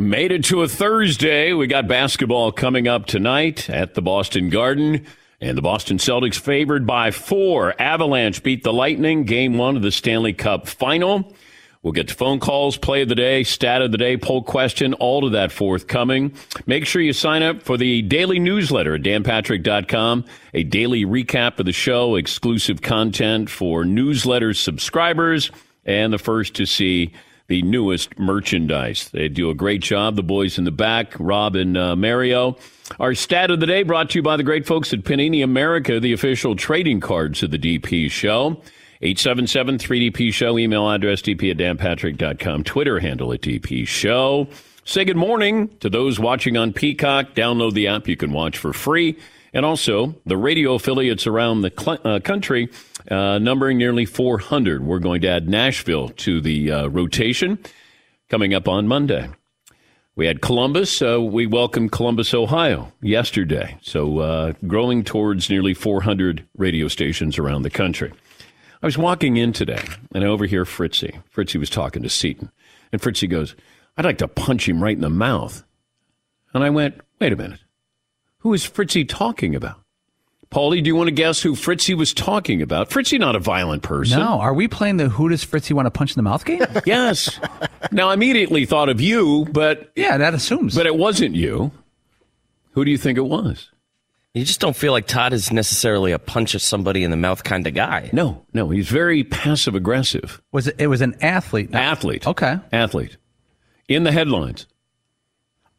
Made it to a Thursday. We got basketball coming up tonight at the Boston Garden. And the Boston Celtics favored by four. Avalanche beat the Lightning, game one of the Stanley Cup final. We'll get to phone calls, play of the day, stat of the day, poll question, all of that forthcoming. Make sure you sign up for the daily newsletter at danpatrick.com, a daily recap of the show, exclusive content for newsletter subscribers, and the first to see the newest merchandise. They do a great job. The boys in the back, Rob and uh, Mario. Our stat of the day brought to you by the great folks at Panini America, the official trading cards of the DP show. 877-3DP show, email address dp at danpatrick.com, Twitter handle at DP show. Say good morning to those watching on Peacock. Download the app. You can watch for free. And also the radio affiliates around the cl- uh, country uh, numbering nearly 400. We're going to add Nashville to the uh, rotation coming up on Monday. We had Columbus. Uh, we welcomed Columbus, Ohio yesterday. So uh, growing towards nearly 400 radio stations around the country. I was walking in today and I overhear Fritzy. Fritzy was talking to Seton. And Fritzy goes, I'd like to punch him right in the mouth. And I went, wait a minute. Who is Fritzy talking about? Paulie, do you want to guess who Fritzy was talking about? Fritzy not a violent person. No, are we playing the who does Fritzy want to punch in the mouth game? yes. Now I immediately thought of you, but yeah, that assumes. But it wasn't you. Who do you think it was? You just don't feel like Todd is necessarily a punch at somebody in the mouth kind of guy. No, no, he's very passive aggressive. Was it? It was an athlete. Athlete. Okay. Athlete. In the headlines.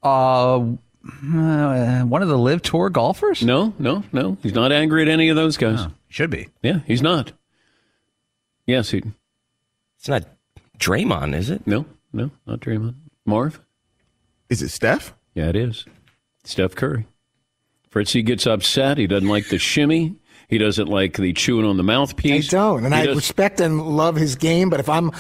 Uh, uh, one of the LIV tour golfers? No, no, no. He's not angry at any of those guys. Oh, should be. Yeah, he's not. Yes, he. It's not Draymond, is it? No, no, not Draymond. Marv. Is it Steph? Yeah, it is. Steph Curry. Fritzy gets upset. He doesn't like the shimmy. He doesn't like the chewing on the mouthpiece. I don't, and He I does- respect and love his game. But if I'm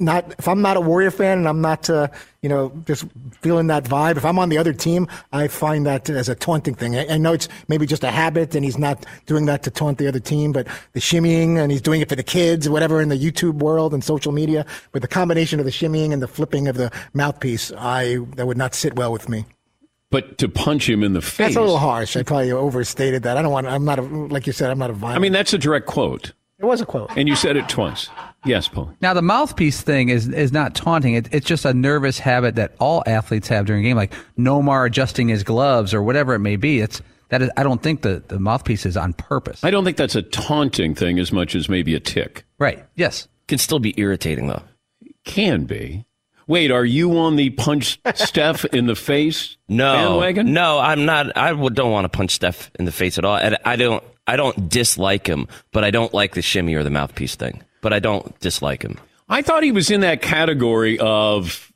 not, if I'm not a Warrior fan and I'm not, uh, you know, just feeling that vibe, if I'm on the other team, I find that as a taunting thing. I, I know it's maybe just a habit, and he's not doing that to taunt the other team, but the shimmying and he's doing it for the kids, whatever, in the YouTube world and social media. But the combination of the shimmying and the flipping of the mouthpiece, I that would not sit well with me. But to punch him in the face. That's a little harsh. I probably overstated that. I don't want. I'm not a, like you said. I'm not a violent. I mean, that's a direct quote. it was a quote. And you said it twice. Yes, Paul. Now the mouthpiece thing is is not taunting. It, it's just a nervous habit that all athletes have during a game, like Nomar adjusting his gloves or whatever it may be. It's That is, I don't think the, the mouthpiece is on purpose. I don't think that's a taunting thing as much as maybe a tick. Right. Yes. Can still be irritating though. Can be. Wait, are you on the punch Steph in the face No, bandwagon? no, I'm not. I don't want to punch Steph in the face at all. And I don't. I don't dislike him, but I don't like the shimmy or the mouthpiece thing. But I don't dislike him. I thought he was in that category of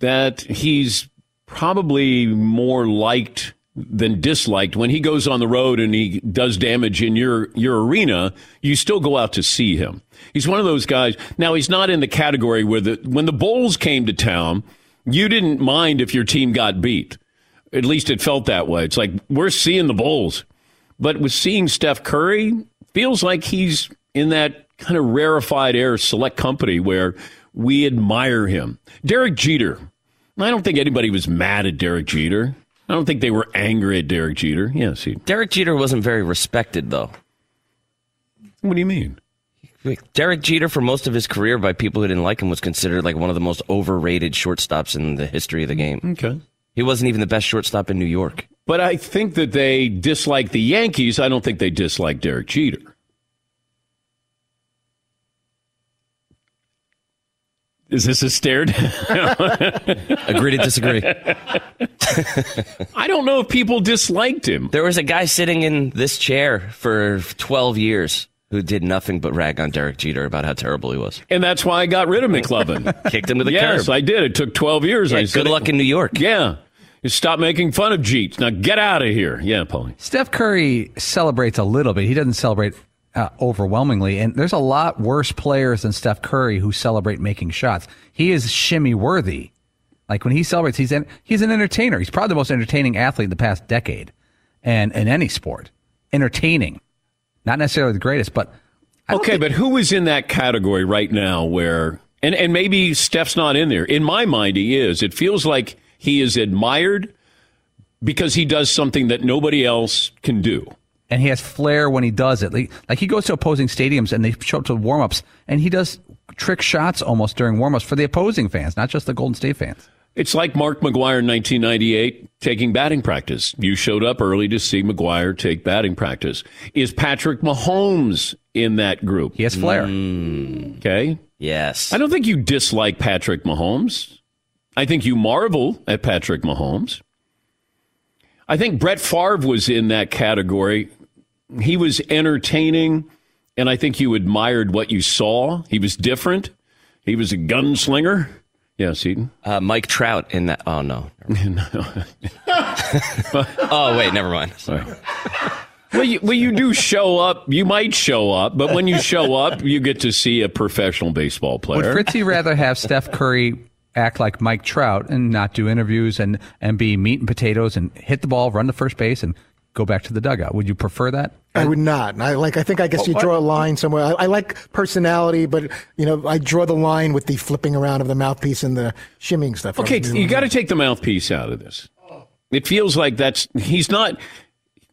that he's probably more liked than disliked. When he goes on the road and he does damage in your your arena you still go out to see him. He's one of those guys. Now he's not in the category where the when the bulls came to town you didn't mind if your team got beat. At least it felt that way. It's like we're seeing the bulls. But with seeing Steph Curry feels like he's in that kind of rarefied air select company where we admire him Derek Jeter I don't think anybody was mad at Derek Jeter. I don't think they were angry at Derek Jeter. Yes, he. Derek Jeter wasn't very respected though. What do you mean? Derek Jeter, for most of his career, by people who didn't like him, was considered like one of the most overrated shortstops in the history of the game. Okay. He wasn't even the best shortstop in New York. But I think that they dislike the Yankees. I don't think they dislike Derek Jeter. Is this a stare down? Agree to disagree. I don't know if people disliked him. There was a guy sitting in this chair for 12 years who did nothing but rag on Derek Jeter about how terrible he was. And that's why I got rid of McLovin. Kicked him to the yes, curb. I did. It took 12 years. Yeah, I good said, luck in New York. Yeah. You stop making fun of Jeets. Now get out of here. Yeah, Paulie. Steph Curry celebrates a little bit. He doesn't celebrate uh, overwhelmingly. And there's a lot worse players than Steph Curry who celebrate making shots. He is shimmy worthy. Like when he celebrates, he's an, he's an entertainer. He's probably the most entertaining athlete in the past decade, and in any sport, entertaining, not necessarily the greatest, but I Okay, think- but who is in that category right now where, and, and maybe Steph's not in there. In my mind, he is. It feels like he is admired because he does something that nobody else can do. And he has flair when he does it. Like, like he goes to opposing stadiums and they show up to warm ups, and he does trick shots almost during warm ups for the opposing fans, not just the Golden State fans. It's like Mark McGwire in 1998 taking batting practice. You showed up early to see McGwire take batting practice. Is Patrick Mahomes in that group? He has flair. Hmm. Okay. Yes. I don't think you dislike Patrick Mahomes. I think you marvel at Patrick Mahomes. I think Brett Favre was in that category. He was entertaining, and I think you admired what you saw. He was different. He was a gunslinger. Yeah, Eaton. Uh, Mike Trout in that. Oh, no. oh, wait, never mind. Sorry. Well you, well, you do show up. You might show up, but when you show up, you get to see a professional baseball player. Would player. Fritzy rather have Steph Curry act like Mike Trout and not do interviews and, and be meat and potatoes and hit the ball, run to first base, and go back to the dugout? Would you prefer that? I would not. I like. I think I guess you draw a line somewhere. I, I like personality, but you know, I draw the line with the flipping around of the mouthpiece and the shimming stuff. Okay, you got to take the mouthpiece out of this. It feels like that's he's not.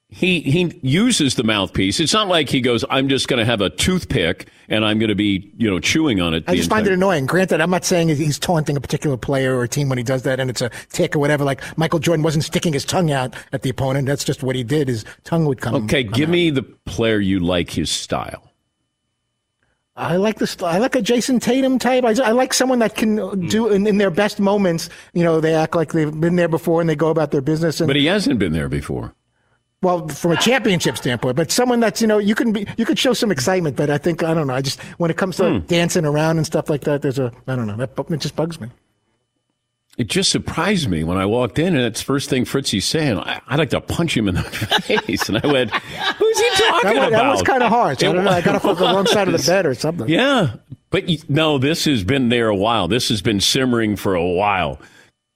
He he uses the mouthpiece. It's not like he goes. I'm just going to have a toothpick and I'm going to be you know chewing on it. I just find it annoying. Granted, I'm not saying he's taunting a particular player or a team when he does that, and it's a tick or whatever. Like Michael Jordan wasn't sticking his tongue out at the opponent. That's just what he did. His tongue would come. Out. Okay, come give out. me the player you like his style. I like this. I like a Jayson Tatum type. I, I like someone that can uh, hmm. do in, in their best moments. You know, they act like they've been there before and they go about their business. And But he hasn't been there before. Well, from a championship standpoint, but someone that's you know you can be you could show some excitement. But I think I don't know. I just when it comes to hmm. dancing around and stuff like that, there's a I don't know. That it just bugs me. It just surprised me when I walked in, and it's the first thing Fritzy's saying. I, I'd like to punch him in the face, and I went, "Who's he talking That, about?" that was kind of harsh. I don't know. I got off on the wrong side of the bed or something. Yeah, but you, no, this has been there a while. This has been simmering for a while.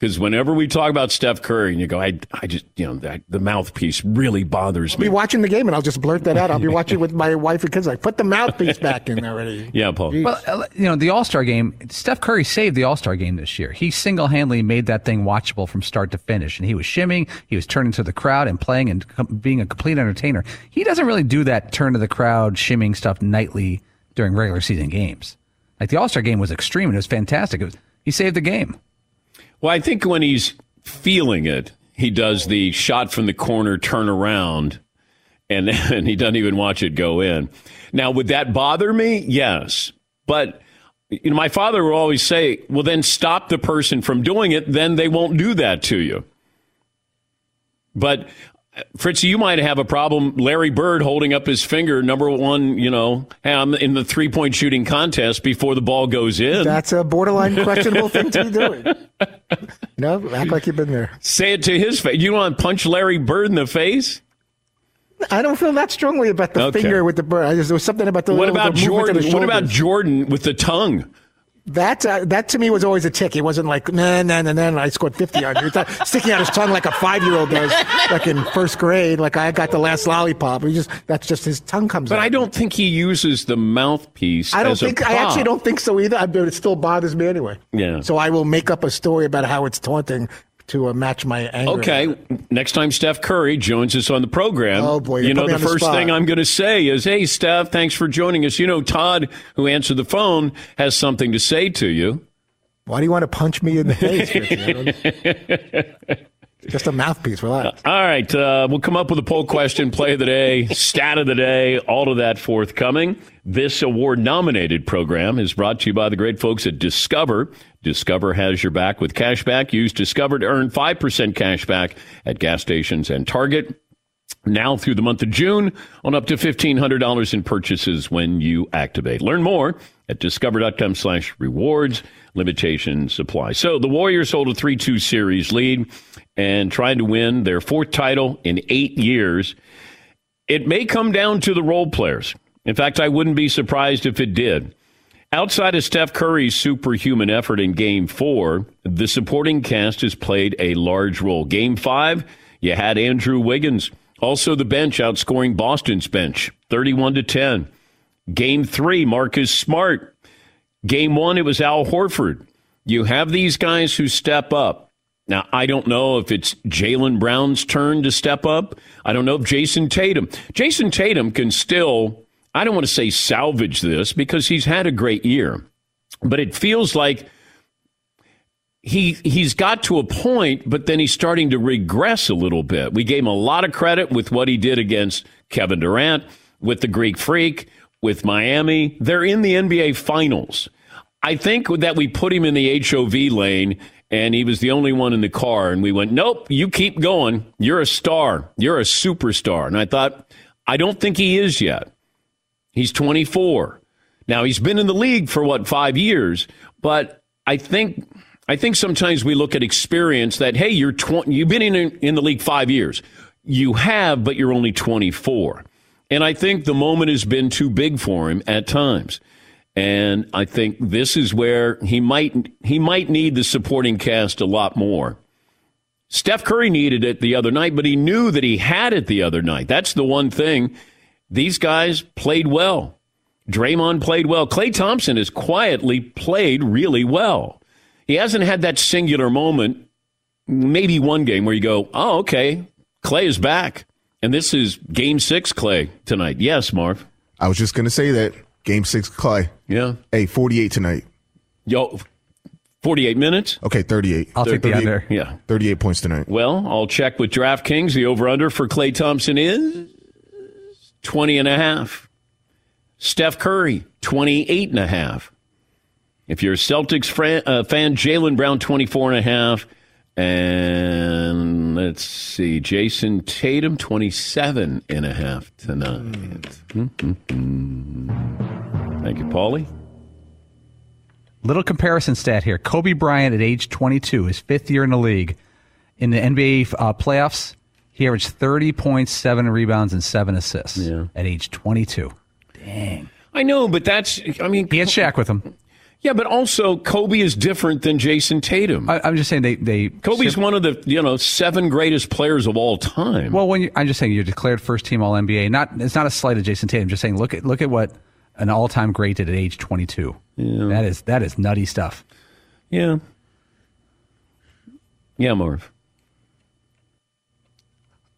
Because whenever we talk about Steph Curry, and you go, I, I just, you know, that, the mouthpiece really bothers me. I'll be watching the game and I'll just blurt that out. I'll be watching with my wife and kids. Like, put the mouthpiece back in already. Yeah, Paul. Well, uh, you know, the All Star game, Steph Curry saved the All Star game this year. He single handedly made that thing watchable from start to finish. And he was shimming, he was turning to the crowd and playing and com- being a complete entertainer. He doesn't really do that turn to the crowd, shimming stuff nightly during regular season games. Like the All Star game was extreme and it was fantastic. It was, he saved the game. Well, I think when he's feeling it, he does the shot from the corner, turn around, and then he doesn't even watch it go in. Now, would that bother me? Yes. But you know, my father would always say, well, then stop the person from doing it, then they won't do that to you. But Fritzy, you might have a problem. Larry Bird holding up his finger, number one, you know, in the three point shooting contest before the ball goes in. That's a borderline questionable thing to be doing. You know, act like you've been there. Say it to his face. You want to punch Larry Bird in the face? I don't feel that strongly about the Okay. finger with the bird. I there was something about the. What the about Jordan? What about. Jordan with the tongue? That uh, that to me was always a tick. It wasn't like nah nah nah nah. I scored fifty on you. It's not sticking out his tongue like a five year old does, like in first grade. Like I got the last lollipop. He just that's just his tongue comes out. But out. I don't think he uses the mouthpiece. I don't think I actually don't think so either. I, but it still bothers me anyway. Yeah. So I will make up a story about how it's taunting to uh, match my anger. Okay, next time Steph Curry joins us on the program, Oh, boy, you know the on the first thing I'm going to say is, "Hey, Steph, thanks for joining us." You know, Todd, who answered the phone, has something to say to you. Why do you want to punch me in the face? Richie? I don't- just a mouthpiece. Relax. All right, uh, we'll come up with a poll question, play of the day, stat of the day, all of that forthcoming. This award nominated program is brought to you by the great folks at Discover. Discover has your back with cash back. Use Discover to earn 5% cash back at gas stations and Target. Now through the month of June on up to $1,500 in purchases when you activate. Learn more at discover.com slash rewards. Limitations apply. So the Warriors hold a 3-2 series lead and trying to win their fourth title in eight years. It may come down to the role players. In fact, I wouldn't be surprised if it did. Outside of Steph Curry's superhuman effort in game four, the supporting cast has played a large role. Game five, you had Andrew Wiggins. Also the bench outscoring Boston's bench, 31 to 10. Game three, Marcus Smart. Game one, it was Al Horford. You have these guys who step up. Now, I don't know if it's Jaylen Brown's turn to step up. I don't know if Jayson Tatum. Jayson Tatum can still, I don't want to say salvage this because he's had a great year, but it feels like he he's got to a point, but then he's starting to regress a little bit. We gave him a lot of credit with what he did against Kevin Durant, with the Greek Freak, with Miami. They're in the NBA Finals. I think that we put him in the HOV lane and he was the only one in the car. And we went, nope, you keep going. You're a star. You're a superstar. And I thought, I don't think he is yet. He's 24. Now he's been in the league for what, five years, but I think. I think sometimes we look at experience that, hey, you're 20, you've been in, in the league five years. You have, but you're only 24. And I think the moment has been too big for him at times. And I think this is where he might he might need the supporting cast a lot more. Steph Curry needed it the other night, but he knew that he had it the other night. That's the one thing. These guys played well. Draymond played well. Klay Thompson has quietly played really well. He hasn't had that singular moment, maybe one game where you go, oh, okay, Klay is back. And this is game six, Klay, tonight. Yes, Marv. I was just going to say that. Game six, Klay. Yeah. Hey, 48 tonight. Yo, 48 minutes? Okay, 38. I'll take the 38 under. Yeah. 38 points tonight. Well, I'll check with DraftKings. The over under for Klay Thompson is 20 and a half. Steph Curry, 28 and a half. If you're a Celtics fran- uh, fan, Jaylen Brown, 24 and a half. And let's see, Jayson Tatum, 27 and a half tonight. Mm-hmm. Thank you, Paulie. Little comparison stat here. Kobe Bryant at age 22, his fifth year in the league. In the NBA uh, playoffs, he averaged 30 points, seven rebounds, and seven assists Yeah. at age 22. Dang. I know, but that's, I mean, He had Shaq with him. yeah, but also Kobe is different than Jayson Tatum. I, I'm just saying they. they Kobe's one of the you know seven greatest players of all time. Well, when you, I'm just saying you're declared first team All NBA. Not it's not a slight of Jayson Tatum. Just saying look at look at what an all time great did at age 22. Yeah. That is that is nutty stuff. yeah, yeah, Marv.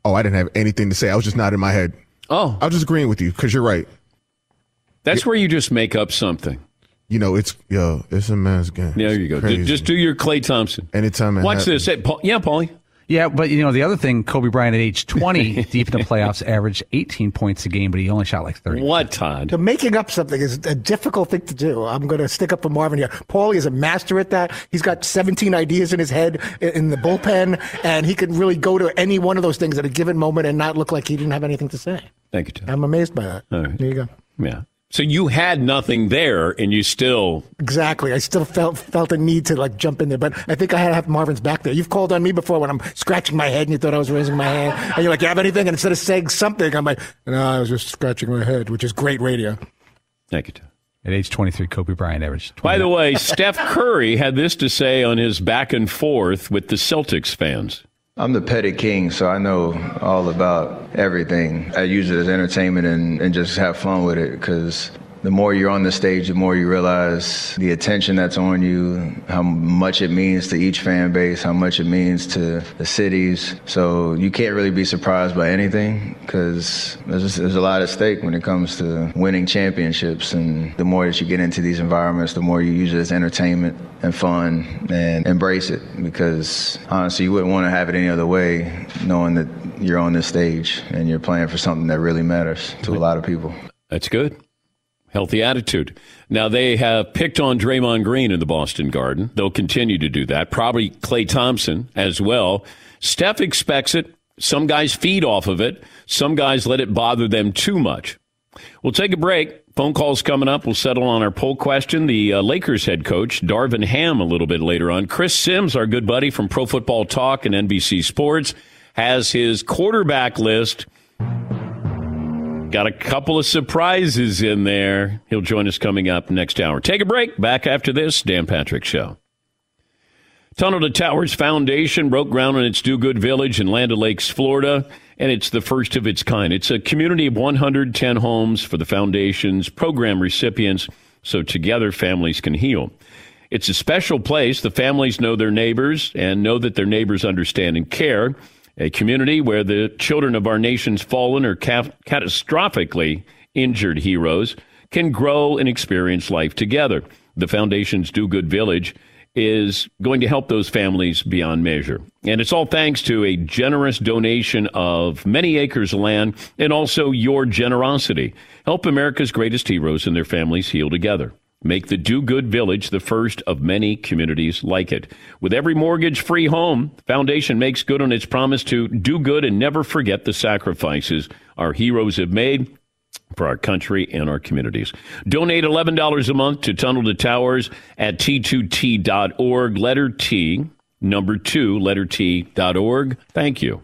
Oh, I didn't have anything to say. I was just nodding my head. Oh, I was just agreeing with you because you're right. that's where you just make up something. You know, it's yo, it's a man's game. There you go. Just do your Klay Thompson. anytime. Watch happens. this. Hey, Paul, yeah, Paulie. Yeah, but you know the other thing, Kobe Bryant at age 20, deep in the playoffs, averaged 18 points a game, but he only shot like 30. What, Todd? So making up something is a difficult thing to do. I'm going to stick up for Marvin here. Paulie is a master at that. He's got 17 ideas in his head in the bullpen, and he can really go to any one of those things at a given moment and not look like he didn't have anything to say. Thank you, Todd. I'm amazed by that. All right. There you go. Yeah. So you had nothing there, and you still Exactly. I still felt felt a need to like jump in there, but I think I had to have Marvin's back there. You've called on me before when I'm scratching my head and you thought I was raising my hand, and you're like, "You have anything?" And instead of saying something, I'm like, "No, I was just scratching my head," which is great radio. Thank you, Todd. At age 23, Kobe Bryant averaged. 20. By the way, Steph Curry had this to say on his back and forth with the Celtics fans. I'm the petty king, so I know all about everything. I use it as entertainment and, and just have fun with it because the more you're on the stage, the more you realize the attention that's on you, how much it means to each fan base, how much it means to the cities. So you can't really be surprised by anything because there's, there's a lot at stake when it comes to winning championships. And the more that you get into these environments, the more you use it as entertainment and fun and embrace it because honestly, you wouldn't want to have it any other way knowing that you're on this stage and you're playing for something that really matters to a lot of people. That's good. Healthy attitude. Now they have picked on Draymond Green in the Boston Garden. They'll continue to do that. Probably Klay Thompson as well. Steph expects it. Some guys feed off of it. Some guys let it bother them too much. We'll take a break. Phone calls coming up. We'll settle on our poll question. The uh, Lakers head coach, Darvin Ham, a little bit later on. Chris Sims, our good buddy from Pro Football Talk and NBC Sports, has his quarterback list. Got a couple of surprises in there. He'll join us coming up next hour. Take a break. Back after this, Dan Patrick Show. Tunnel to Towers Foundation broke ground on its Do Good Village in Land O'Lakes, Florida, and it's the first of its kind. It's a community of 110 homes for the foundation's program recipients, so together families can heal. It's a special place. The families know their neighbors and know that their neighbors understand and care. A community where the children of our nation's fallen or ca- catastrophically injured heroes can grow and experience life together. The foundation's Do Good Village is going to help those families beyond measure. And it's all thanks to a generous donation of many acres of land and also your generosity. Help America's greatest heroes and their families heal together. Make the Do Good Village the first of many communities like it. With every mortgage free home, foundation makes good on its promise to do good and never forget the sacrifices our heroes have made for our country and our communities. Donate $11 a month to Tunnel to Towers at t2t.org, letter T, number two, letter T.org. Thank you.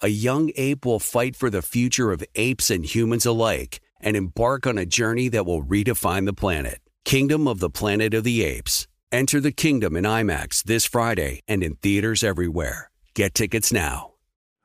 a young ape will fight for the future of apes and humans alike and embark on a journey that will redefine the planet. Kingdom of the Planet of the Apes. Enter the kingdom in IMAX this Friday and in theaters everywhere. Get tickets now.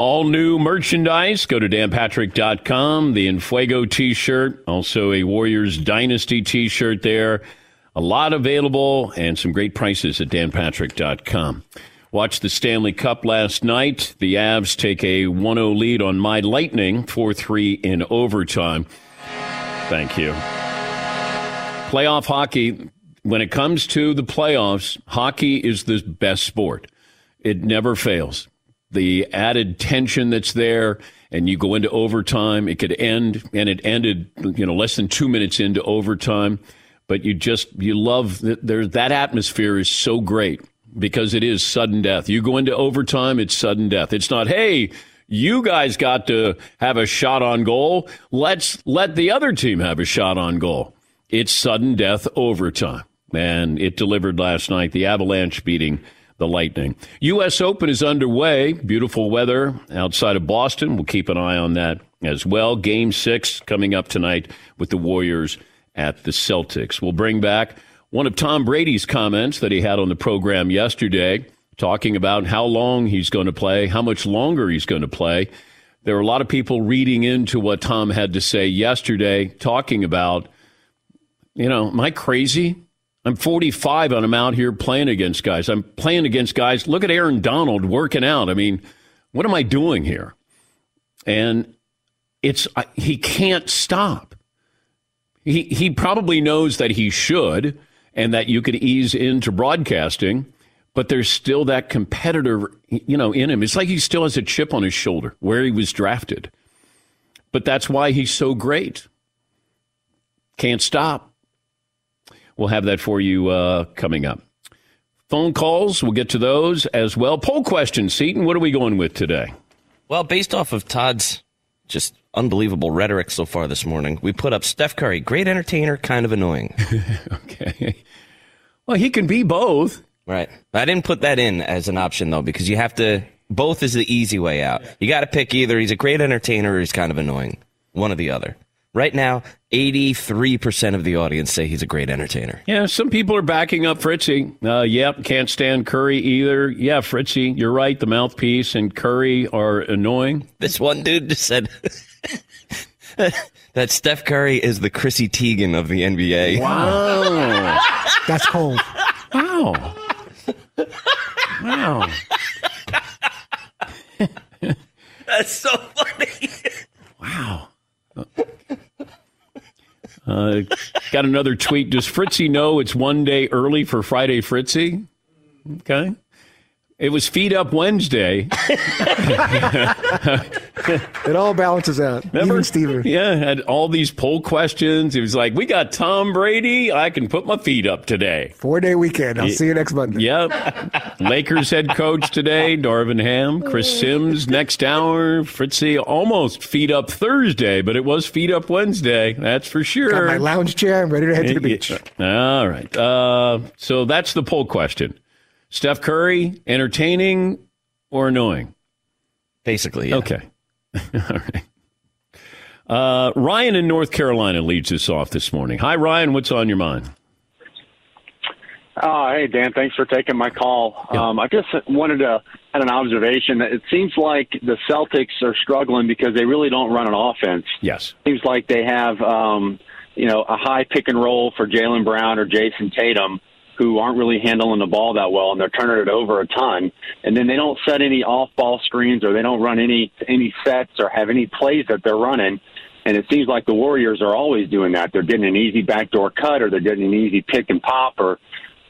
All new merchandise. Go to danpatrick.com. The Infuego t shirt, also a Warriors Dynasty t shirt there. A lot available and some great prices at danpatrick.com. Watched the Stanley Cup last night. The Avs take a 1 0 lead on my Lightning, 4 3 in overtime. Thank you. Playoff hockey, when it comes to the playoffs, hockey is the best sport. It never fails the added tension that's there and you go into overtime it could end and it ended you know less than two minutes into overtime. But you just you love that that atmosphere is so great because it is sudden death. You go into overtime it's sudden death. It's not hey you guys got to have a shot on goal. Let's let the other team have a shot on goal. It's sudden death overtime. And it delivered last night the avalanche beating the Lightning. U.S. Open is underway. Beautiful weather outside of Boston. We'll keep an eye on that as well. Game six coming up tonight with the Warriors at the Celtics. We'll bring back one of Tom Brady's comments that he had on the program yesterday, talking about how long he's going to play, how much longer he's going to play. There are a lot of people reading into what Tom had to say yesterday, talking about, you know, am I crazy? I'm 45 and I'm out here playing against guys. I'm playing against guys. Look at Aaron Donald working out. I mean, what am I doing here? And it's he can't stop. He he probably knows that he should and that you could ease into broadcasting, but there's still that competitor, you know, in him. It's like he still has a chip on his shoulder where he was drafted. But that's why he's so great. Can't stop. We'll have that for you uh, coming up. Phone calls, we'll get to those as well. Poll questions, Seton. What are we going with today? Well, based off of Todd's just unbelievable rhetoric so far this morning, we put up Steph Curry, great entertainer, kind of annoying. okay. Well, he can be both. Right. I didn't put that in as an option, though, because you have to, both is the easy way out. You got to pick either he's a great entertainer or he's kind of annoying. One or the other. Right now, 83% of the audience say he's a great entertainer. Yeah, some people are backing up Fritzy. Uh, yep, can't stand Curry either. Yeah, Fritzy, you're right. The mouthpiece and Curry are annoying. This one dude just said that Steph Curry is the Chrissy Teigen of the NBA. Wow. That's cold. Wow. Wow. That's so funny. Uh, got another tweet. Does Fritzy know it's one day early for Friday Fritzy? Okay. It was Feed Up Wednesday. it all balances out. Remember? Even Steven. Yeah, had all these poll questions. It was like, we got Tom Brady. I can put my feet up today. Four day weekend. I'll see you next Monday. Yep. Lakers head coach today, Darvin Ham. Chris Sims next hour. Fritzy almost feet up Thursday, but it was feet up Wednesday. That's for sure. Got my lounge chair. I'm ready to head to the beach. All right. Uh, so that's the poll question. Steph Curry, entertaining or annoying? Basically, yeah. Okay. All right. Uh, Ryan in North Carolina leads us off this morning. Hi, Ryan. What's on your mind? Oh, hey, Dan. Thanks for taking my call. Um, I just wanted to add an observation. It seems like the Celtics are struggling because they really don't run an offense. Yes. Seems like they have, um, you know, a high pick and roll for Jaylen Brown or Jayson Tatum who aren't really handling the ball that well, and they're turning it over a ton. And then they don't set any off-ball screens, or they don't run any any sets, or have any plays that they're running. And it seems like the Warriors are always doing that. They're getting an easy backdoor cut, or they're getting an easy pick and pop, or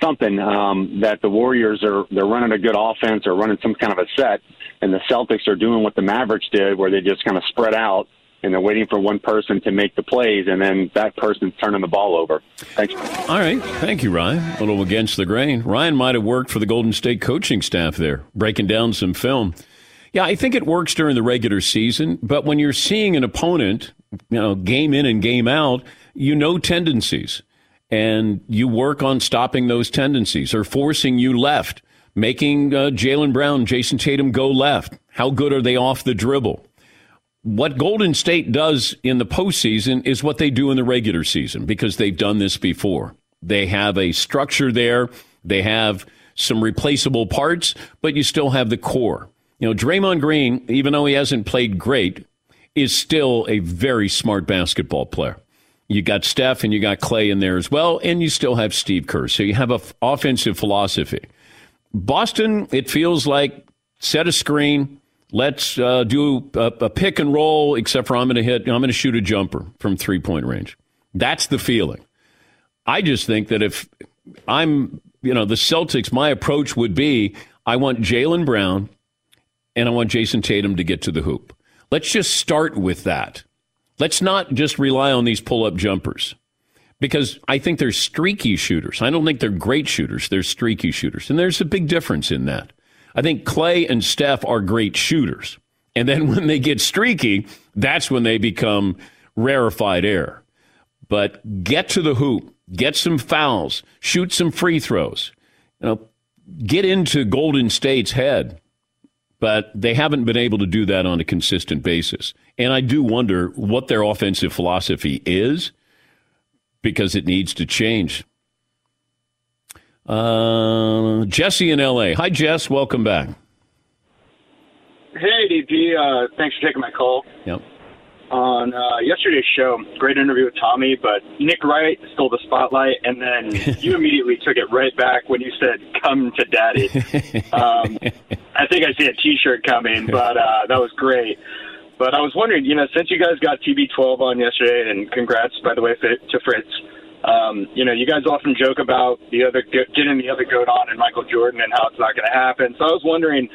something um, that the Warriors are they're running a good offense or running some kind of a set, and the Celtics are doing what the Mavericks did, where they just kind of spread out and they're waiting for one person to make the plays, and then that person's turning the ball over. Thanks. All right. Thank you, Ryan. A little against the grain. Ryan might have worked for the Golden State coaching staff there, breaking down some film. Yeah, I think it works during the regular season, but when you're seeing an opponent, you know, game in and game out, you know tendencies, and you work on stopping those tendencies or forcing you left, making uh, Jaylen Brown, Jayson Tatum go left. How good are they off the dribble? What Golden State does in the postseason is what they do in the regular season because they've done this before. They have a structure there. They have some replaceable parts, but you still have the core. You know, Draymond Green, even though he hasn't played great, is still a very smart basketball player. You got Steph and you got Klay in there as well, and you still have Steve Kerr. So you have a f- offensive philosophy. Boston, it feels like set a screen, Let's uh, do a, a, pick and roll, except for I'm going to hit, I'm going to shoot a jumper from three point range. That's the feeling. I just think that if I'm, you know, the Celtics, my approach would be I want Jaylen Brown and I want Jayson Tatum to get to the hoop. Let's just start with that. Let's not just rely on these pull up jumpers because I think they're streaky shooters. I don't think they're great shooters. They're streaky shooters. And there's a big difference in that. I think Klay and Steph are great shooters. And then when they get streaky, that's when they become rarefied air. But get to the hoop, get some fouls, shoot some free throws. You know, get into Golden State's head. But they haven't been able to do that on a consistent basis. And I do wonder what their offensive philosophy is because it needs to change. Uh, Jesse in L.A. Hi, Jess. Welcome back. Hey, DP. Uh, thanks for taking my call. Yep. On uh, yesterday's show, great interview with Tommy, but Nick Wright stole the spotlight, and then you immediately took it right back when you said, "Come to Daddy." um, I think I see a T-shirt coming, but uh, that was great. But I was wondering, you know, since you guys got TB12 on yesterday, and congrats, by the way, to Fritz. Um, you know, you guys often joke about the other getting the other goat on and Michael Jordan and how it's not going to happen. So I was wondering.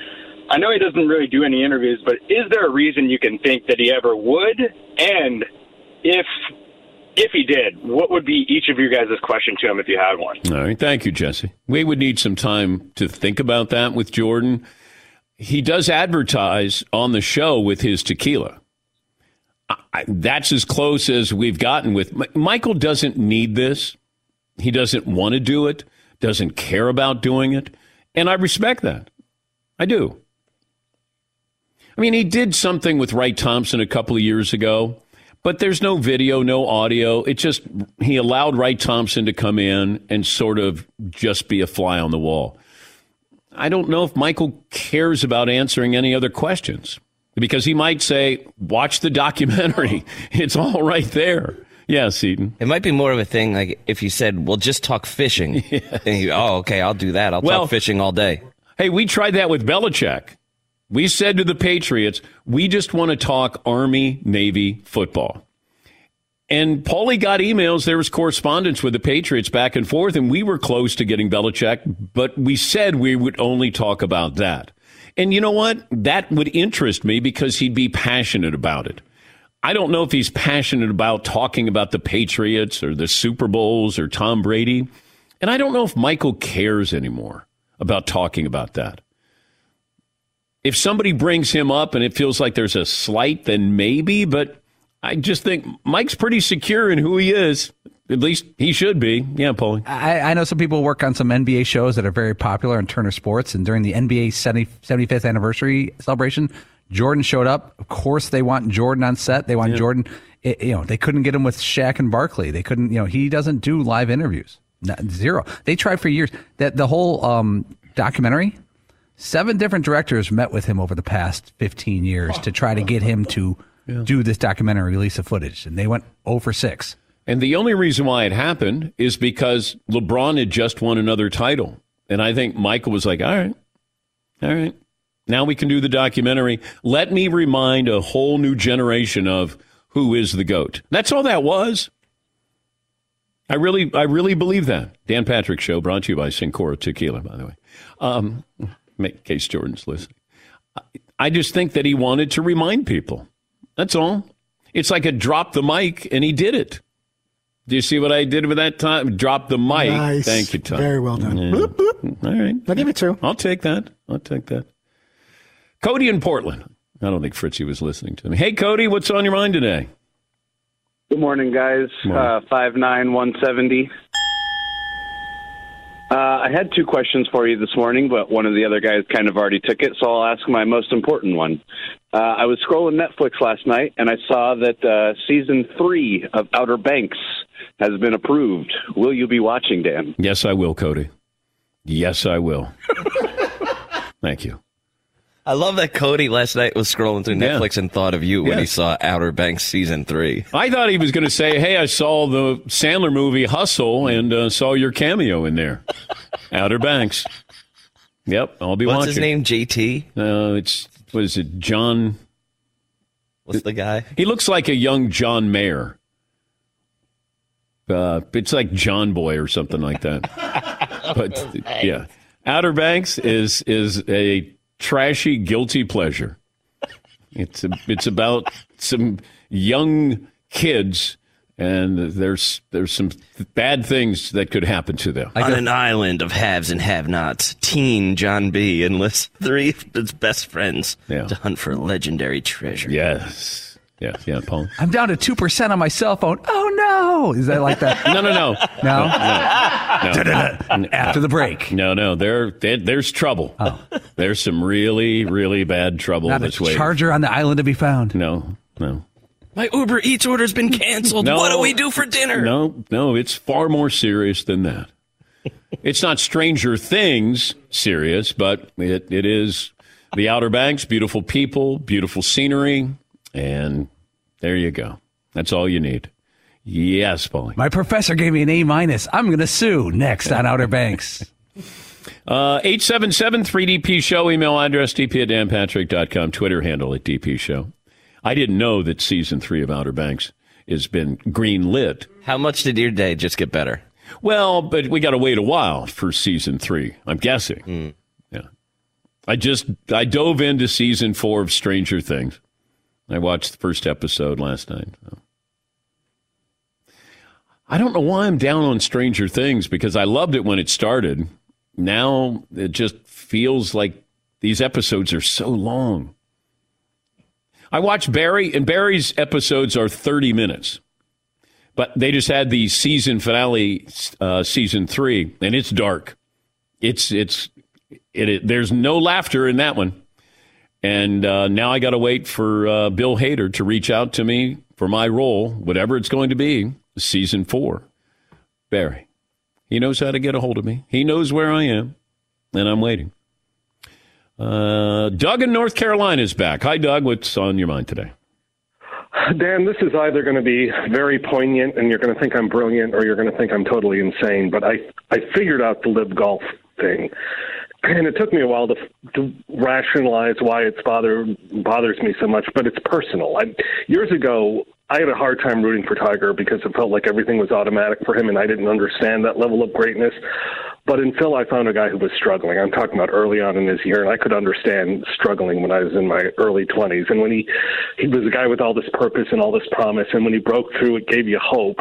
I know he doesn't really do any interviews, but is there a reason you can think that he ever would? And if if he did, what would be each of you guys' question to him if you had one? All right, thank you, Jesse. We would need some time to think about that with Jordan. He does advertise on the show with his tequila. That's as close as we've gotten with Michael. Doesn't need this. He doesn't want to do it. Doesn't care about doing it, and I respect that. I do. I mean, he did something with Wright Thompson a couple of years ago, but there's no video, no audio. It just he allowed Wright Thompson to come in and sort of just be a fly on the wall. I don't know if Michael cares about answering any other questions because he might say, "Watch the documentary; it's all right there." Yeah, Seton. It might be more of a thing like if you said, "Well, just talk fishing." you, oh, okay, I'll do that. I'll well, talk fishing all day. Hey, we tried that with Belichick. We said to the Patriots, "We just want to talk Army Navy football." And Paulie got emails. There was correspondence with the Patriots back and forth, and we were close to getting Belichick, but we said we would only talk about that. And you know what? That would interest me because he'd be passionate about it. I don't know if he's passionate about talking about the Patriots or the Super Bowls or Tom Brady. And I don't know if Michael cares anymore about talking about that. If somebody brings him up and it feels like there's a slight, then maybe, but I just think Mike's pretty secure in who he is. At least he should be. Yeah, Paulie. I, I know some people work on some NBA shows that are very popular on Turner Sports, and during the NBA 70, 75th anniversary celebration, Jordan showed up. Of course, they want Jordan on set. They want Yeah. Jordan. It, you know, they couldn't get him with Shaq and Barkley. They couldn't. You know, he doesn't do live interviews. Not, zero. They tried for years. That the whole um, documentary. Seven different directors met with him over the past 15 years to try to get him to do this documentary release of footage, and they went over six. And the only reason why it happened is because LeBron had just won another title. And I think Michael was like, all right, all right, now we can do the documentary. Let me remind a whole new generation of who is the GOAT. That's all that was. I really, I really believe that. Dan Patrick Show brought to you by Cincoro Tequila, by the way. Um, in case Jordan's listening. I just think that he wanted to remind people. That's all. It's like a drop the mic, and he did it. Do you see what I did with that time? Drop the mic. Nice. Thank you, Tom. Very well done. Yeah. Bloop, bloop. All right. I'll give it two. I'll take that. I'll take that. Cody in Portland. I don't think Fritzy was listening to me. Hey, Cody, what's on your mind today? Good morning, guys. Uh, five nine one seventy. Uh, I had two questions for you this morning, but one of the other guys kind of already took it, so I'll ask my most important one. Uh, I was scrolling Netflix last night, and I saw that uh, season three of Outer Banks has been approved. Will you be watching, Dan? Yes, I will, Cody. Yes, I will. Thank you. I love that Cody last night was scrolling through Yeah. Netflix and thought of you when Yeah. he saw Outer Banks season three. I thought he was going to say, "Hey, I saw the Sandler movie Hustle and uh, saw your cameo in there, Outer Banks." Yep, I'll be What's watching. What's his name? JT. Uh, it's what is it, John? What's the guy? He looks like a young John Mayer. Uh, it's like John Boy or something like that. but yeah, Outer Banks is is a trashy, guilty pleasure. It's a, it's about some young kids, and there's there's some bad things that could happen to them. On an island of haves and have-nots, teen John B. enlists three of his best friends to hunt for a legendary treasure. Yes. Yeah, yeah, Paul. I'm down to two percent on my cell phone. Oh no! Is that like that? No, no, no, No? no. no. After the break. No, no, there, there there's trouble. Oh. There's some really, really bad trouble Not a way. charger on the island to be found. No, no. My Uber Eats order's been canceled. No. What do we do for dinner? No, no, it's far more serious than that. it's not Stranger Things serious, but it, it is the Outer Banks, beautiful people, beautiful scenery, and there you go. That's all you need. Yes, Paulie. My professor gave me an A minus. I'm going to sue next on Outer Banks. Uh, 877-3DP Show, email address dp at danpatrick.com, Twitter handle at DP Show. I didn't know that season three of Outer Banks has been green lit. How much did your day just get better? Well, but we got to wait a while for season three, I'm guessing. Hmm. Yeah. I just, I dove into season four of Stranger Things. I watched the first episode last night. I don't know why I'm down on Stranger Things because I loved it when it started. Now it just feels like these episodes are so long. I watched Barry, and Barry's episodes are 30 minutes. But they just had the season finale, uh, season three, and it's dark. It's it's it, it there's no laughter in that one, and uh, now I got to wait for uh, Bill Hader to reach out to me for my role, whatever it's going to be, season four. Barry, he knows how to get a hold of me. He knows where I am, and I'm waiting. Uh, Doug in North Carolina is back. Hi, Doug. What's on your mind today? Dan, this is either going to be very poignant and you're going to think I'm brilliant or you're going to think I'm totally insane, but I, I figured out the LIV golf thing. And it took me a while to, to rationalize why it's bother, bothers me so much, but it's personal. I, years ago, I had a hard time rooting for Tiger because it felt like everything was automatic for him, and I didn't understand that level of greatness. But in Phil, I found a guy who was struggling. I'm talking about early on in his year, and I could understand struggling when I was in my early 20s. And when he he was a guy with all this purpose and all this promise, and when he broke through, it gave you hope.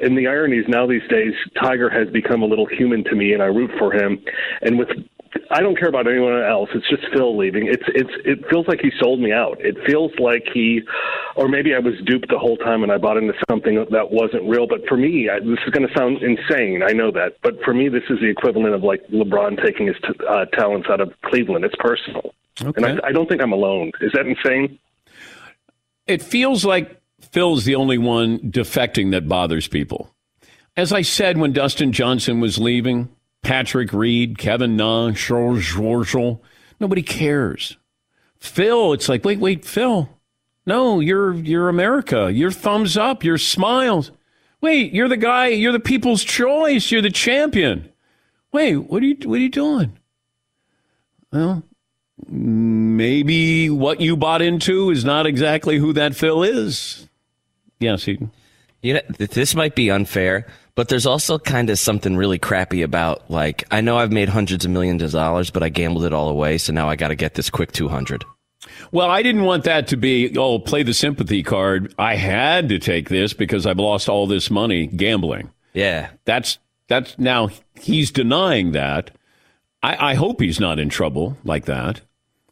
And the irony is now these days, Tiger has become a little human to me, and I root for him. And with I don't care about anyone else. It's just Phil leaving. It's it's it feels like he sold me out. It feels like he, or maybe I was duped the whole time and I bought into something that wasn't real. But for me, I, this is going to sound insane. I know that, but for me, this is the equivalent of like LeBron taking his t- uh, talents out of Cleveland. It's personal, Okay. and I, I don't think I'm alone. Is that insane? It feels like Phil's the only one defecting that bothers people. As I said when Dustin Johnson was leaving, Patrick Reed, Kevin Na, Charles Schwartzel, nobody cares. Phil, it's like, wait, wait, Phil. No, you're you're America. You're thumbs up, your smiles. Wait, you're the guy, you're the people's choice, you're the champion. Wait, what are you what are you doing? Well, maybe what you bought into is not exactly who that Phil is. Yes, Eden. You know, this might be unfair, but there's also kind of something really crappy about like I know I've made hundreds of millions of dollars, but I gambled it all away, so now I got to get this quick 200. Well, I didn't want that to be, oh, play the sympathy card. I had to take this because I've lost all this money gambling. Yeah. That's, that's now he's denying that. I, I hope he's not in trouble like that.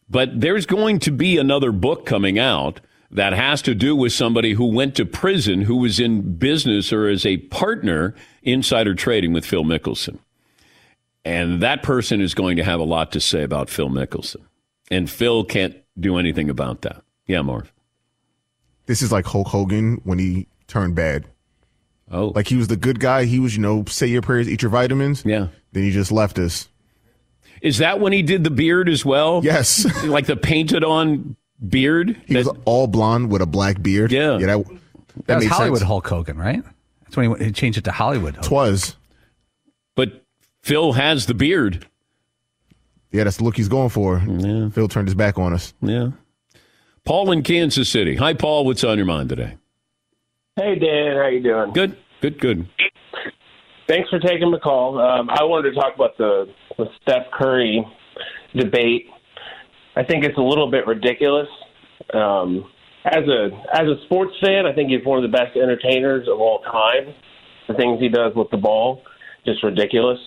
But there's going to be another book coming out that has to do with somebody who went to prison, who was in business or as a partner, insider trading with Phil Mickelson. And that person is going to have a lot to say about Phil Mickelson. And Phil can't do anything about that. Yeah, Marv. This is like Hulk Hogan when he turned bad. Oh. Like he was the good guy. He was, you know, say your prayers, eat your vitamins. Yeah. Then he just left us. Is that when he did the beard as well? Yes. like the painted on beard? He was all blonde with a black beard. Yeah. Yeah, that, that, That was Hollywood sense. Hulk Hogan, right? That's when he, went- he changed it to Hollywood. Hogan. Twas. But Phil has the beard. Yeah, that's the look he's going for. Yeah. Phil turned his back on us. Yeah. Paul in Kansas City. Hi, Paul. What's on your mind today? Hey Dan, how you doing? Good, good, good. Thanks for taking the call. Um, I wanted to talk about the, the Steph Curry debate. I think it's a little bit ridiculous. Um, as a as a sports fan, I think he's one of the best entertainers of all time. The things he does with the ball, just ridiculous.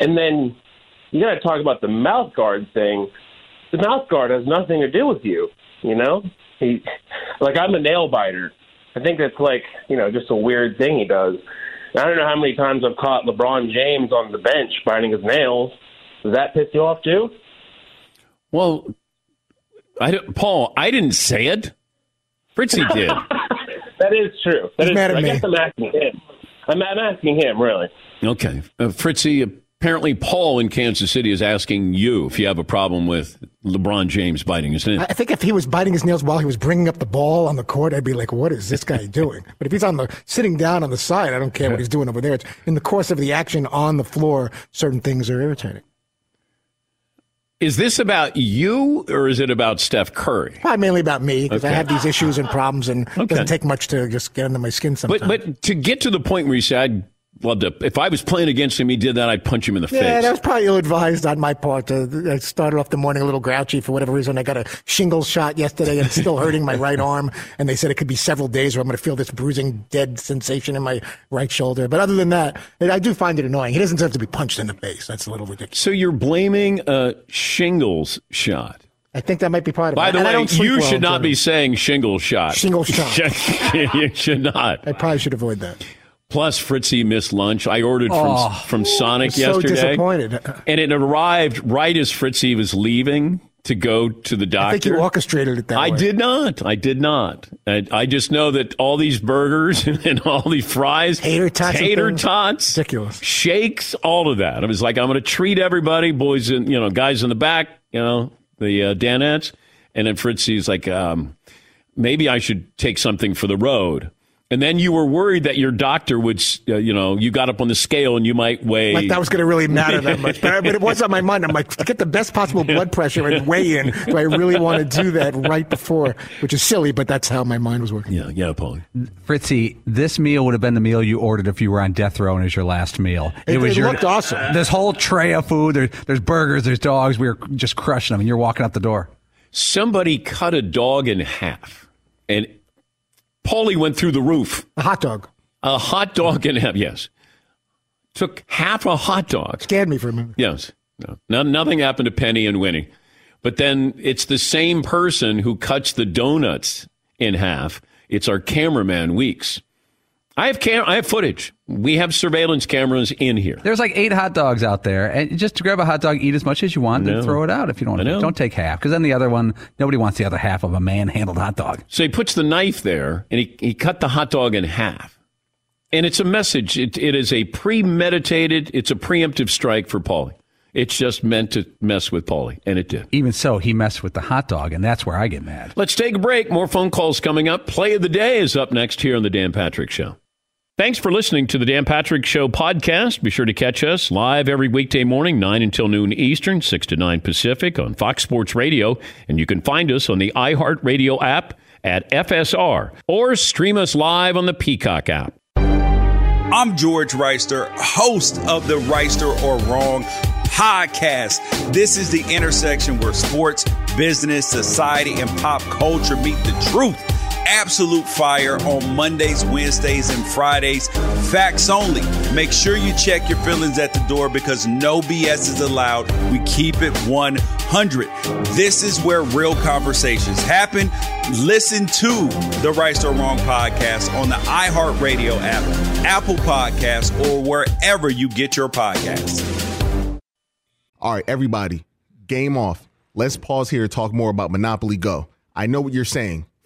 And then you got to talk about the mouth guard thing. The mouth guard has nothing to do with you. You know, he like I'm a nail biter. I think that's like you know just a weird thing he does. I don't know how many times I've caught LeBron James on the bench biting his nails. Does that piss you off too? Well, I don't, Paul, I didn't say it. Fritzy did. That is true. That He's is mad true. at I me. guess I'm asking him. I'm, I'm asking him really. Okay. Uh, Fritzy, apparently Paul in Kansas City is asking you if you have a problem with LeBron James biting his nails. I I think if he was biting his nails while he was bringing up the ball on the court, I'd be like, "What is this guy doing?" But if he's on the sitting down on the side, I don't care what he's doing over there. It's in the course of the action on the floor, certain things are irritating. Is this about you or is it about Steph Curry? Probably mainly about me because I have these issues and problems, and it doesn't take much to just get under my skin sometimes. But but to get to the point where you said, I'd love to, if I was playing against him, he did that, I'd punch him in the Yeah, face. Yeah, that was probably ill-advised on my part. Uh, I started off the morning a little grouchy for whatever reason. I got a shingles shot yesterday, and it's still hurting my right arm. And they said it could be several days where I'm going to feel this bruising, dead sensation in my right shoulder. But other than that, I do find it annoying. He doesn't have to be punched in the face. That's a little ridiculous. So you're blaming a shingles shot. I think that might be part of By it. the And way, you well should not be saying shingle shot. Shingle shot. you should not. I probably should avoid that. Plus, Fritzy missed lunch. I ordered from Oh, from Sonic so yesterday. disappointed. And it arrived right as Fritzy was leaving to go to the doctor. I think you orchestrated it that way. I way. did not. I did not. I, I just know that all these burgers and all these fries, Tater tots tater tots, Ridiculous. shakes, all of that. I was like, I'm going to treat everybody, boys and you know, guys in the back, you know, the uh, Danettes, and then Fritzy's like, um, maybe I should take something for the road. And then you were worried that your doctor would, uh, you know, you got up on the scale and you might weigh. Like that was going to really matter that much. But, but it was on my mind. I'm like, get the best possible blood pressure and weigh in, do I really want to do that right before? Which is silly, but that's how my mind was working. Yeah, yeah, Paulie. Fritzy, this meal would have been the meal you ordered if you were on death row and it was your last meal. It- was it your, looked awesome. This whole tray of food. There, there's burgers. There's dogs. We were just crushing them, and you're walking out the door. Somebody cut a dog in half, and Paulie went through the roof. A hot dog. A hot dog in half. Yes, took half a hot dog. Scared me for a minute. Yes. No, no, nothing happened to Penny and Winnie. But then it's the same person who cuts the donuts in half. It's our cameraman, Weeks. I have cam- I have footage. We have surveillance cameras in here. There's like eight hot dogs out there, and just grab a hot dog, eat as much as you want, and throw it out if you don't. Don't take half, because then the other one, nobody wants the other half of a man-handled hot dog. So he puts the knife there and he, he cut the hot dog in half. And it's a message. It, it is a premeditated, it's a preemptive strike for Paulie. It's just meant to mess with Paulie, and it did. Even so, he messed with the hot dog, and that's where I get mad. Let's take a break. More phone calls coming up. Play of the day is up next here on The Dan Patrick Show. Thanks for listening to the Dan Patrick Show podcast. Be sure to catch us live every weekday morning, 9 until noon Eastern, 6 to 9 Pacific on Fox Sports Radio. And you can find us on the iHeartRadio app at FSR or stream us live on the Peacock app. I'm George Wrighster, host of the Wrighster or Wrong podcast. This is the intersection where sports, business, society, and pop culture meet the truth. Absolute fire on Mondays, Wednesdays, and Fridays. Facts only. Make sure you check your feelings at the door because no BS is allowed. We keep it 100. This is where real conversations happen. Listen to the Right or Wrong podcast on the iHeartRadio app, Apple Podcasts, or wherever you get your podcasts. All right, everybody, game off. Let's pause here to talk more about Monopoly Go. I know what you're saying.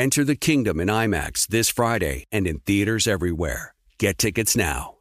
Enter the kingdom in IMAX this Friday and in theaters everywhere. Get tickets now.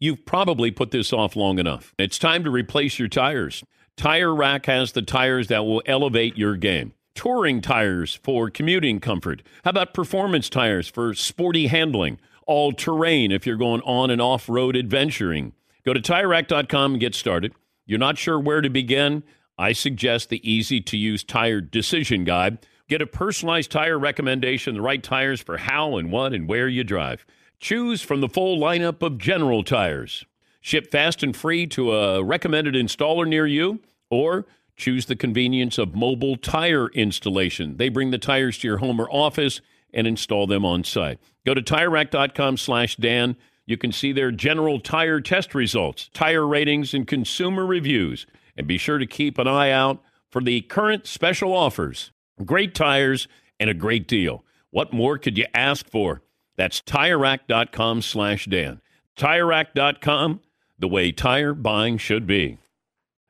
You've probably put this off long enough. It's time to replace your tires. Tire Rack has the tires that will elevate your game. Touring tires for commuting comfort. How about performance tires for sporty handling? All terrain if you're going on and off road adventuring. Go to tirerack.com and get started. You're not sure where to begin? I suggest the easy to use tire decision guide. Get a personalized tire recommendation, the right tires for how and what and where you drive. Choose from the full lineup of general tires. Ship fast and free to a recommended installer near you, or choose the convenience of mobile tire installation. They bring the tires to your home or office and install them on site. Go to TireRack.com slash Dan. You can see their general tire test results, tire ratings, and consumer reviews. And be sure to keep an eye out for the current special offers. Great tires and a great deal. What more could you ask for? That's TireRack.com slash Dan. TireRack.com, the way tire buying should be.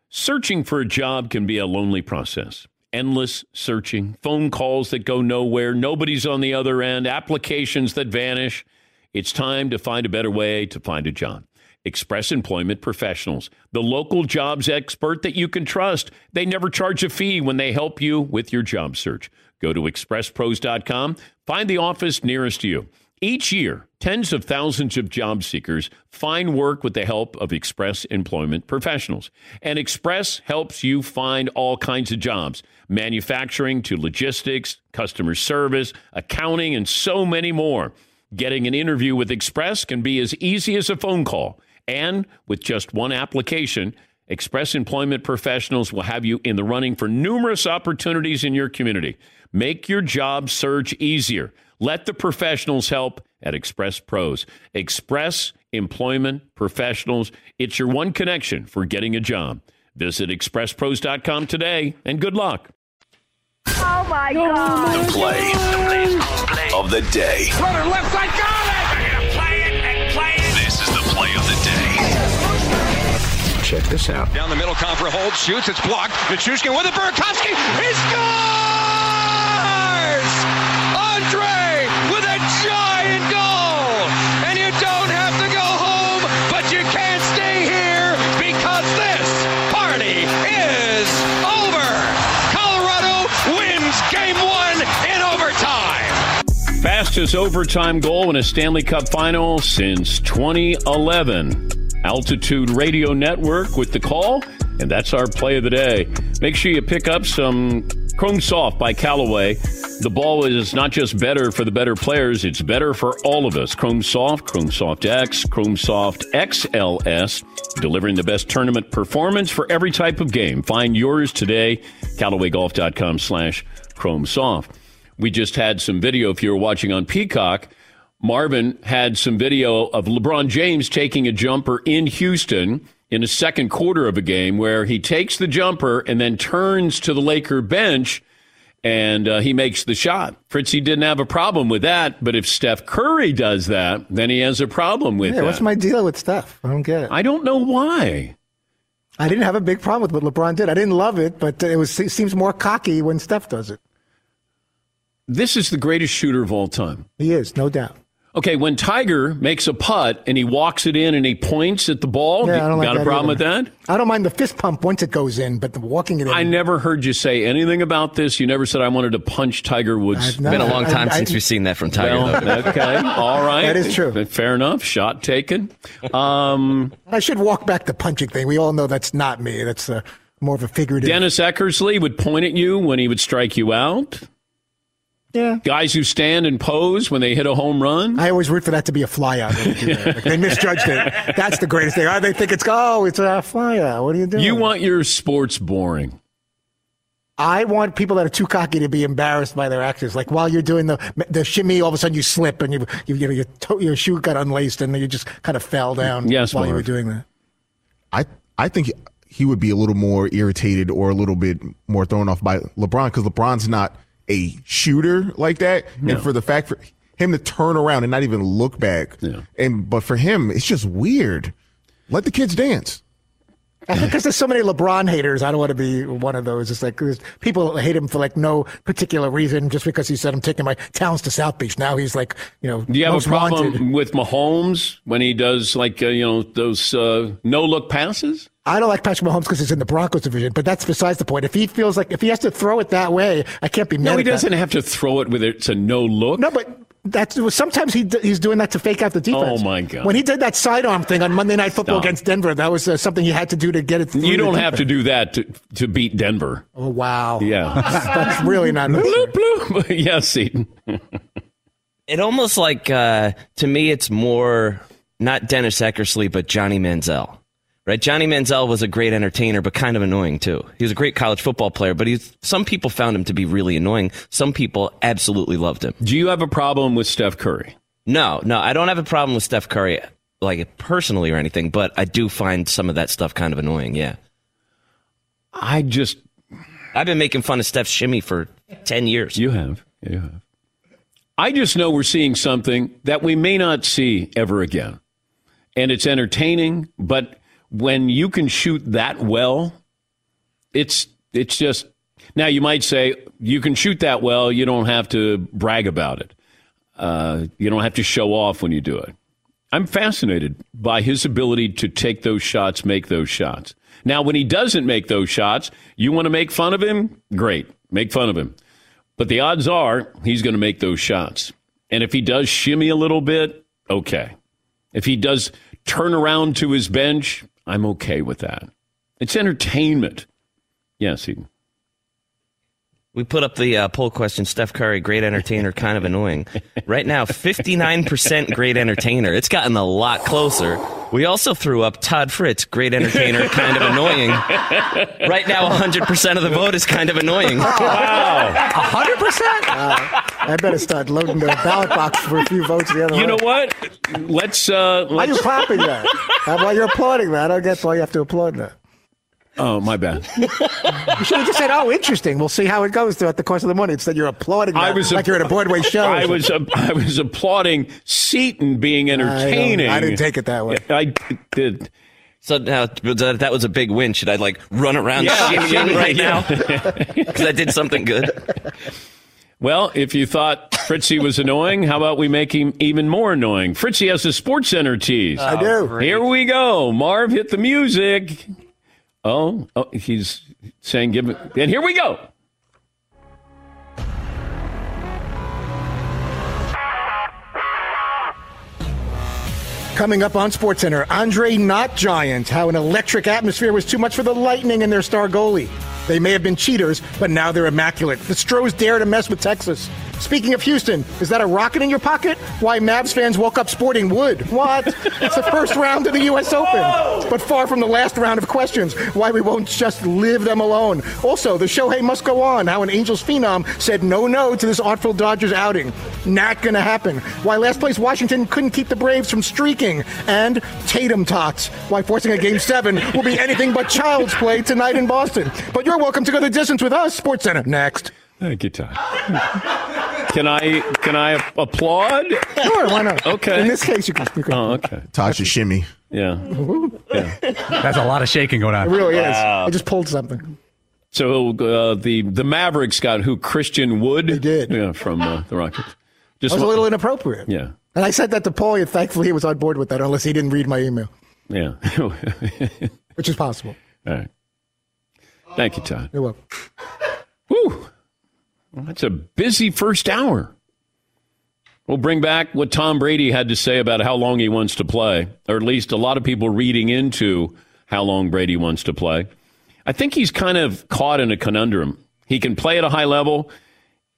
Searching for a job can be a lonely process. Endless searching, phone calls that go nowhere, nobody's on the other end, applications that vanish. It's time to find a better way to find a job. Express Employment Professionals, the local jobs expert that you can trust. They never charge a fee when they help you with your job search. Go to expresspros.com, find the office nearest to you. Each year, tens of thousands of job seekers find work with the help of Express Employment Professionals. And Express helps you find all kinds of jobs manufacturing to logistics, customer service, accounting, and so many more. Getting an interview with Express can be as easy as a phone call. And with just one application, Express Employment Professionals will have you in the running for numerous opportunities in your community. Make your job search easier. Let the professionals help at Express Pros. Express Employment Professionals. It's your one connection for getting a job. Visit expresspros.com today and good luck. Oh my God. The play of the day. Runner left side, got Check this out. Down the middle, Compher holds, shoots, it's blocked. Nichushkin with it, Burakovsky, he scores! Andre with a giant goal! And you don't have to go home, but you can't stay here because this party is over! Colorado wins game one in overtime! Fastest overtime goal in a Stanley Cup final since 2011. Altitude Radio Network with the call, and that's our play of the day. Make sure you pick up some Chrome Soft by Callaway. The ball is not just better for the better players, it's better for all of us. Chrome Soft, Chrome Soft X, Chrome Soft XLS, delivering the best tournament performance for every type of game. Find yours today, CallawayGolf.com slash Chrome Soft. We just had some video, if you're watching on Peacock, Marvin had some video of LeBron James taking a jumper in Houston in the second quarter of a game where he takes the jumper and then turns to the Laker bench and uh, he makes the shot. Fritzy didn't have a problem with that, but if Steph Curry does that, then he has a problem with Yeah, that. what's my deal with Steph? I don't get it. I don't know why. I didn't have a big problem with what LeBron did. I didn't love it, but it was it seems more cocky when Steph does it. This is the greatest shooter of all time. He is, no doubt. Okay, when Tiger makes a putt and he walks it in and he points at the ball, Yeah, I you don't like got a problem either. with that? I don't mind the fist pump once it goes in, but the walking it in. I never heard you say anything about this. You never said I wanted to punch Tiger Woods. It's Been a long time I- I- since we've seen that from Tiger. Well, though. okay, all right. That is true. Fair enough. Shot taken. Um, I should walk back the punching thing. We all know that's not me. That's uh, more of a figurative. Dennis Eckersley would point at you when he would strike you out. Yeah. Guys who stand and pose when they hit a home run. I always root for that to be a flyout. when they do that. Like, they misjudged it. That's the greatest thing. Oh, they think it's oh, it's a flyout. What are you doing? You want your sports boring. I want people that are too cocky to be embarrassed by their actions. Like while you're doing the the shimmy, all of a sudden you slip and you, you, you know, your, toe, your shoe got unlaced and then you just kind of fell down Yes, while you were doing that. I I think he would be a little more irritated or a little bit more thrown off by LeBron because LeBron's not a shooter like that, No. and for the fact for him to turn around and not even look back, Yeah. and but for him it's just weird. Let the kids dance. I think because there's so many LeBron haters, I don't want to be one of those. It's like people hate him for like no particular reason, just because he said I'm taking my talents to South Beach. Now he's like, you know, Do you have a problem wanted. with Mahomes when he does like uh, you know those uh, no look passes? I don't like Patrick Mahomes because he's in the Broncos division, but that's besides the point. If he feels like if he has to throw it that way, I can't be mad. No, he at doesn't have to throw it with it. It's a no look. No, but that's sometimes he he's doing that to fake out the defense. Oh, my God. When he did that sidearm thing on Monday Night Football Stop. against Denver, that was uh, something he had to do to get it. through You don't have to do that to, to beat Denver. Oh wow! Yeah. that's really not. bloop, bloop. yes, Seton. It almost like uh, to me, it's more not Dennis Eckersley, but Johnny Manziel. Right, Johnny Manziel was a great entertainer, but kind of annoying too. He was a great college football player, but he's some people found him to be really annoying. Some people absolutely loved him. Do you have a problem with Steph Curry? No, no, I don't have a problem with Steph Curry, like personally or anything, but I do find some of that stuff kind of annoying. Yeah, I just I've been making fun of Steph's shimmy for ten years. You have, you have. I just know we're seeing something that we may not see ever again. And it's entertaining, but when you can shoot that well, it's it's just now you might say you can shoot that well, you don't have to brag about it. Uh, you don't have to show off when you do it. I'm fascinated by his ability to take those shots, make those shots. Now, when he doesn't make those shots, you want to make fun of him? Great, make fun of him. But the odds are he's going to make those shots. And if he does shimmy a little bit, okay. If he does turn around to his bench, I'm okay with that. It's entertainment. Yes, Eden. We put up the uh, poll question Steph Curry, great entertainer, kind of annoying. Right now, 59% great entertainer. It's gotten a lot closer. We also threw up Todd Fritz, great entertainer, kind of annoying. Right now, 100% of the vote is kind of annoying. Wow. 100%? Uh, I better start loading the ballot box for a few votes the other You way. know what? Let's. Uh, Why are you let's clapping that? How about you're applauding that? I don't get why you have to applaud that. Oh, my bad. You should have just said, "Oh, interesting. We'll see how it goes throughout the course of the morning." Instead, you're applauding. I was like you're at a Broadway show. I was uh, I was applauding Seton being entertaining. I didn't take it that way. I did. So now that that was a big win. Should I like run around Yeah. shimmying right now? Because I did something good. Well, if you thought Fritzy was annoying, how about we make him even more annoying? Fritzy has a Sports Center tease. I do. Here we go. Marv, hit the music. Oh, oh he's saying give it. And here we go. Coming up on SportsCenter, Andre Not Giant, how an electric atmosphere was too much for the Lightning and their star goalie. They may have been cheaters, but now they're immaculate. The Stros dare to mess with Texas. Speaking of Houston, is that a rocket in your pocket? Why Mavs fans woke up sporting wood? What? it's the first round of the U.S. Open. But far from the last round of questions, why we won't just leave them alone. Also, the Shohei must go on, how an Angels phenom said no no to this artful Dodgers outing. Not gonna happen. Why last place Washington couldn't keep the Braves from streaking. And Tatum tots. Why forcing a game seven will be anything but child's play tonight in Boston. But you're welcome to go the distance with us, SportsCenter. Next. Thank you, Todd. Can I can I applaud? Sure, why not? Okay. In this case, you can. You can. Oh, okay. Tasha shimmy. Yeah. yeah. That's a lot of shaking going on. It on. really Wow. is. I just pulled something. So uh, the the Mavericks got who Christian Wood. They did. Yeah, from uh, the Rockets. That was a little inappropriate. Yeah. And I said that to Paul, and thankfully he was on board with that, unless he didn't read my email, Yeah. which is possible. All right. Thank you, Todd. You're welcome. That's a busy first hour. We'll bring back what Tom Brady had to say about how long he wants to play, or at least a lot of people reading into how long Brady wants to play. I think he's kind of caught in a conundrum. He can play at a high level.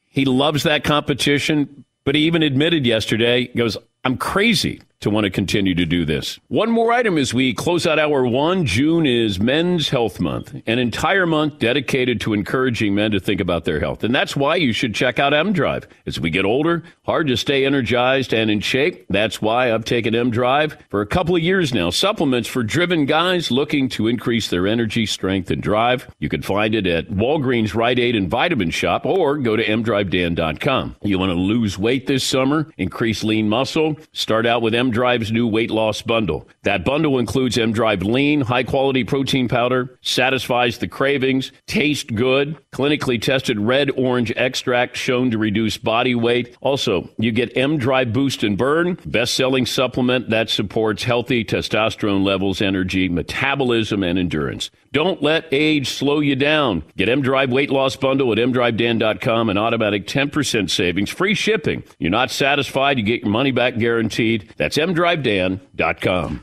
He loves that competition, but he even admitted yesterday, he goes, I'm crazy to want to continue to do this. One more item as we close out hour one. June is Men's Health Month, an entire month dedicated to encouraging men to think about their health. And that's why you should check out M Drive. As we get older, hard to stay energized and in shape. That's why I've taken M Drive for a couple of years now. Supplements for driven guys looking to increase their energy, strength, and drive. You can find it at Walgreens, Rite Aid, and Vitamin Shoppe, or go to mdrivedan.com. You want to lose weight this summer, increase lean muscle? Start out with M Drive's new weight loss bundle. That bundle includes M Drive Lean, high quality protein powder, satisfies the cravings, tastes good, clinically tested red orange extract shown to reduce body weight. Also, you get M Drive Boost and Burn, best selling supplement that supports healthy testosterone levels, energy, metabolism, and endurance. Don't let age slow you down. Get M Drive Weight Loss Bundle at mdrivedan.com and automatic 10% savings, free shipping. You're not satisfied, you get your money back guaranteed. That's mdrivedan.com.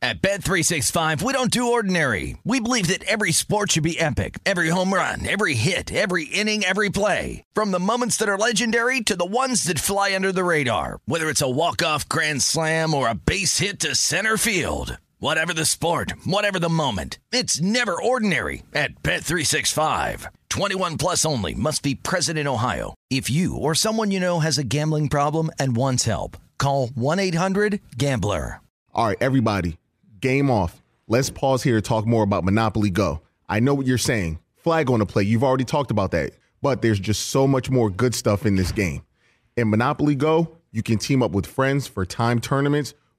At Bet365, we don't do ordinary. We believe that every sport should be epic. Every home run, every hit, every inning, every play. From the moments that are legendary to the ones that fly under the radar. Whether it's a walk-off grand slam or a base hit to center field. Whatever the sport, whatever the moment. It's never ordinary at Bet365. 21 plus only must be present in Ohio. If you or someone you know has a gambling problem and wants help, call 1-800-GAMBLER. All right, everybody, game off. Let's pause here to talk more about Monopoly Go. I know what you're saying. Flag on the play. You've already talked about that. But there's just so much more good stuff in this game. In Monopoly Go, you can team up with friends for time tournaments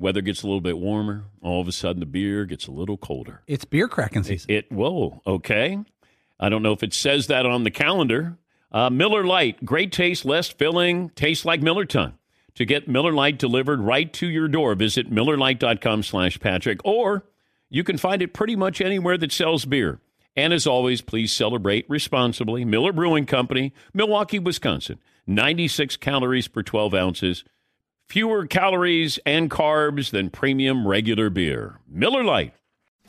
Weather gets a little bit warmer. All of a sudden, the beer gets a little colder. It's beer cracking season. It, whoa, okay. I don't know if it says that on the calendar. Uh, Miller Lite, great taste, less filling, tastes like Miller time. To get Miller Lite delivered right to your door, visit MillerLite.com slash Patrick, or you can find it pretty much anywhere that sells beer. And as always, please celebrate responsibly. Miller Brewing Company, Milwaukee, Wisconsin. 96 calories per 12 ounces. Fewer calories and carbs than premium regular beer. Miller Lite.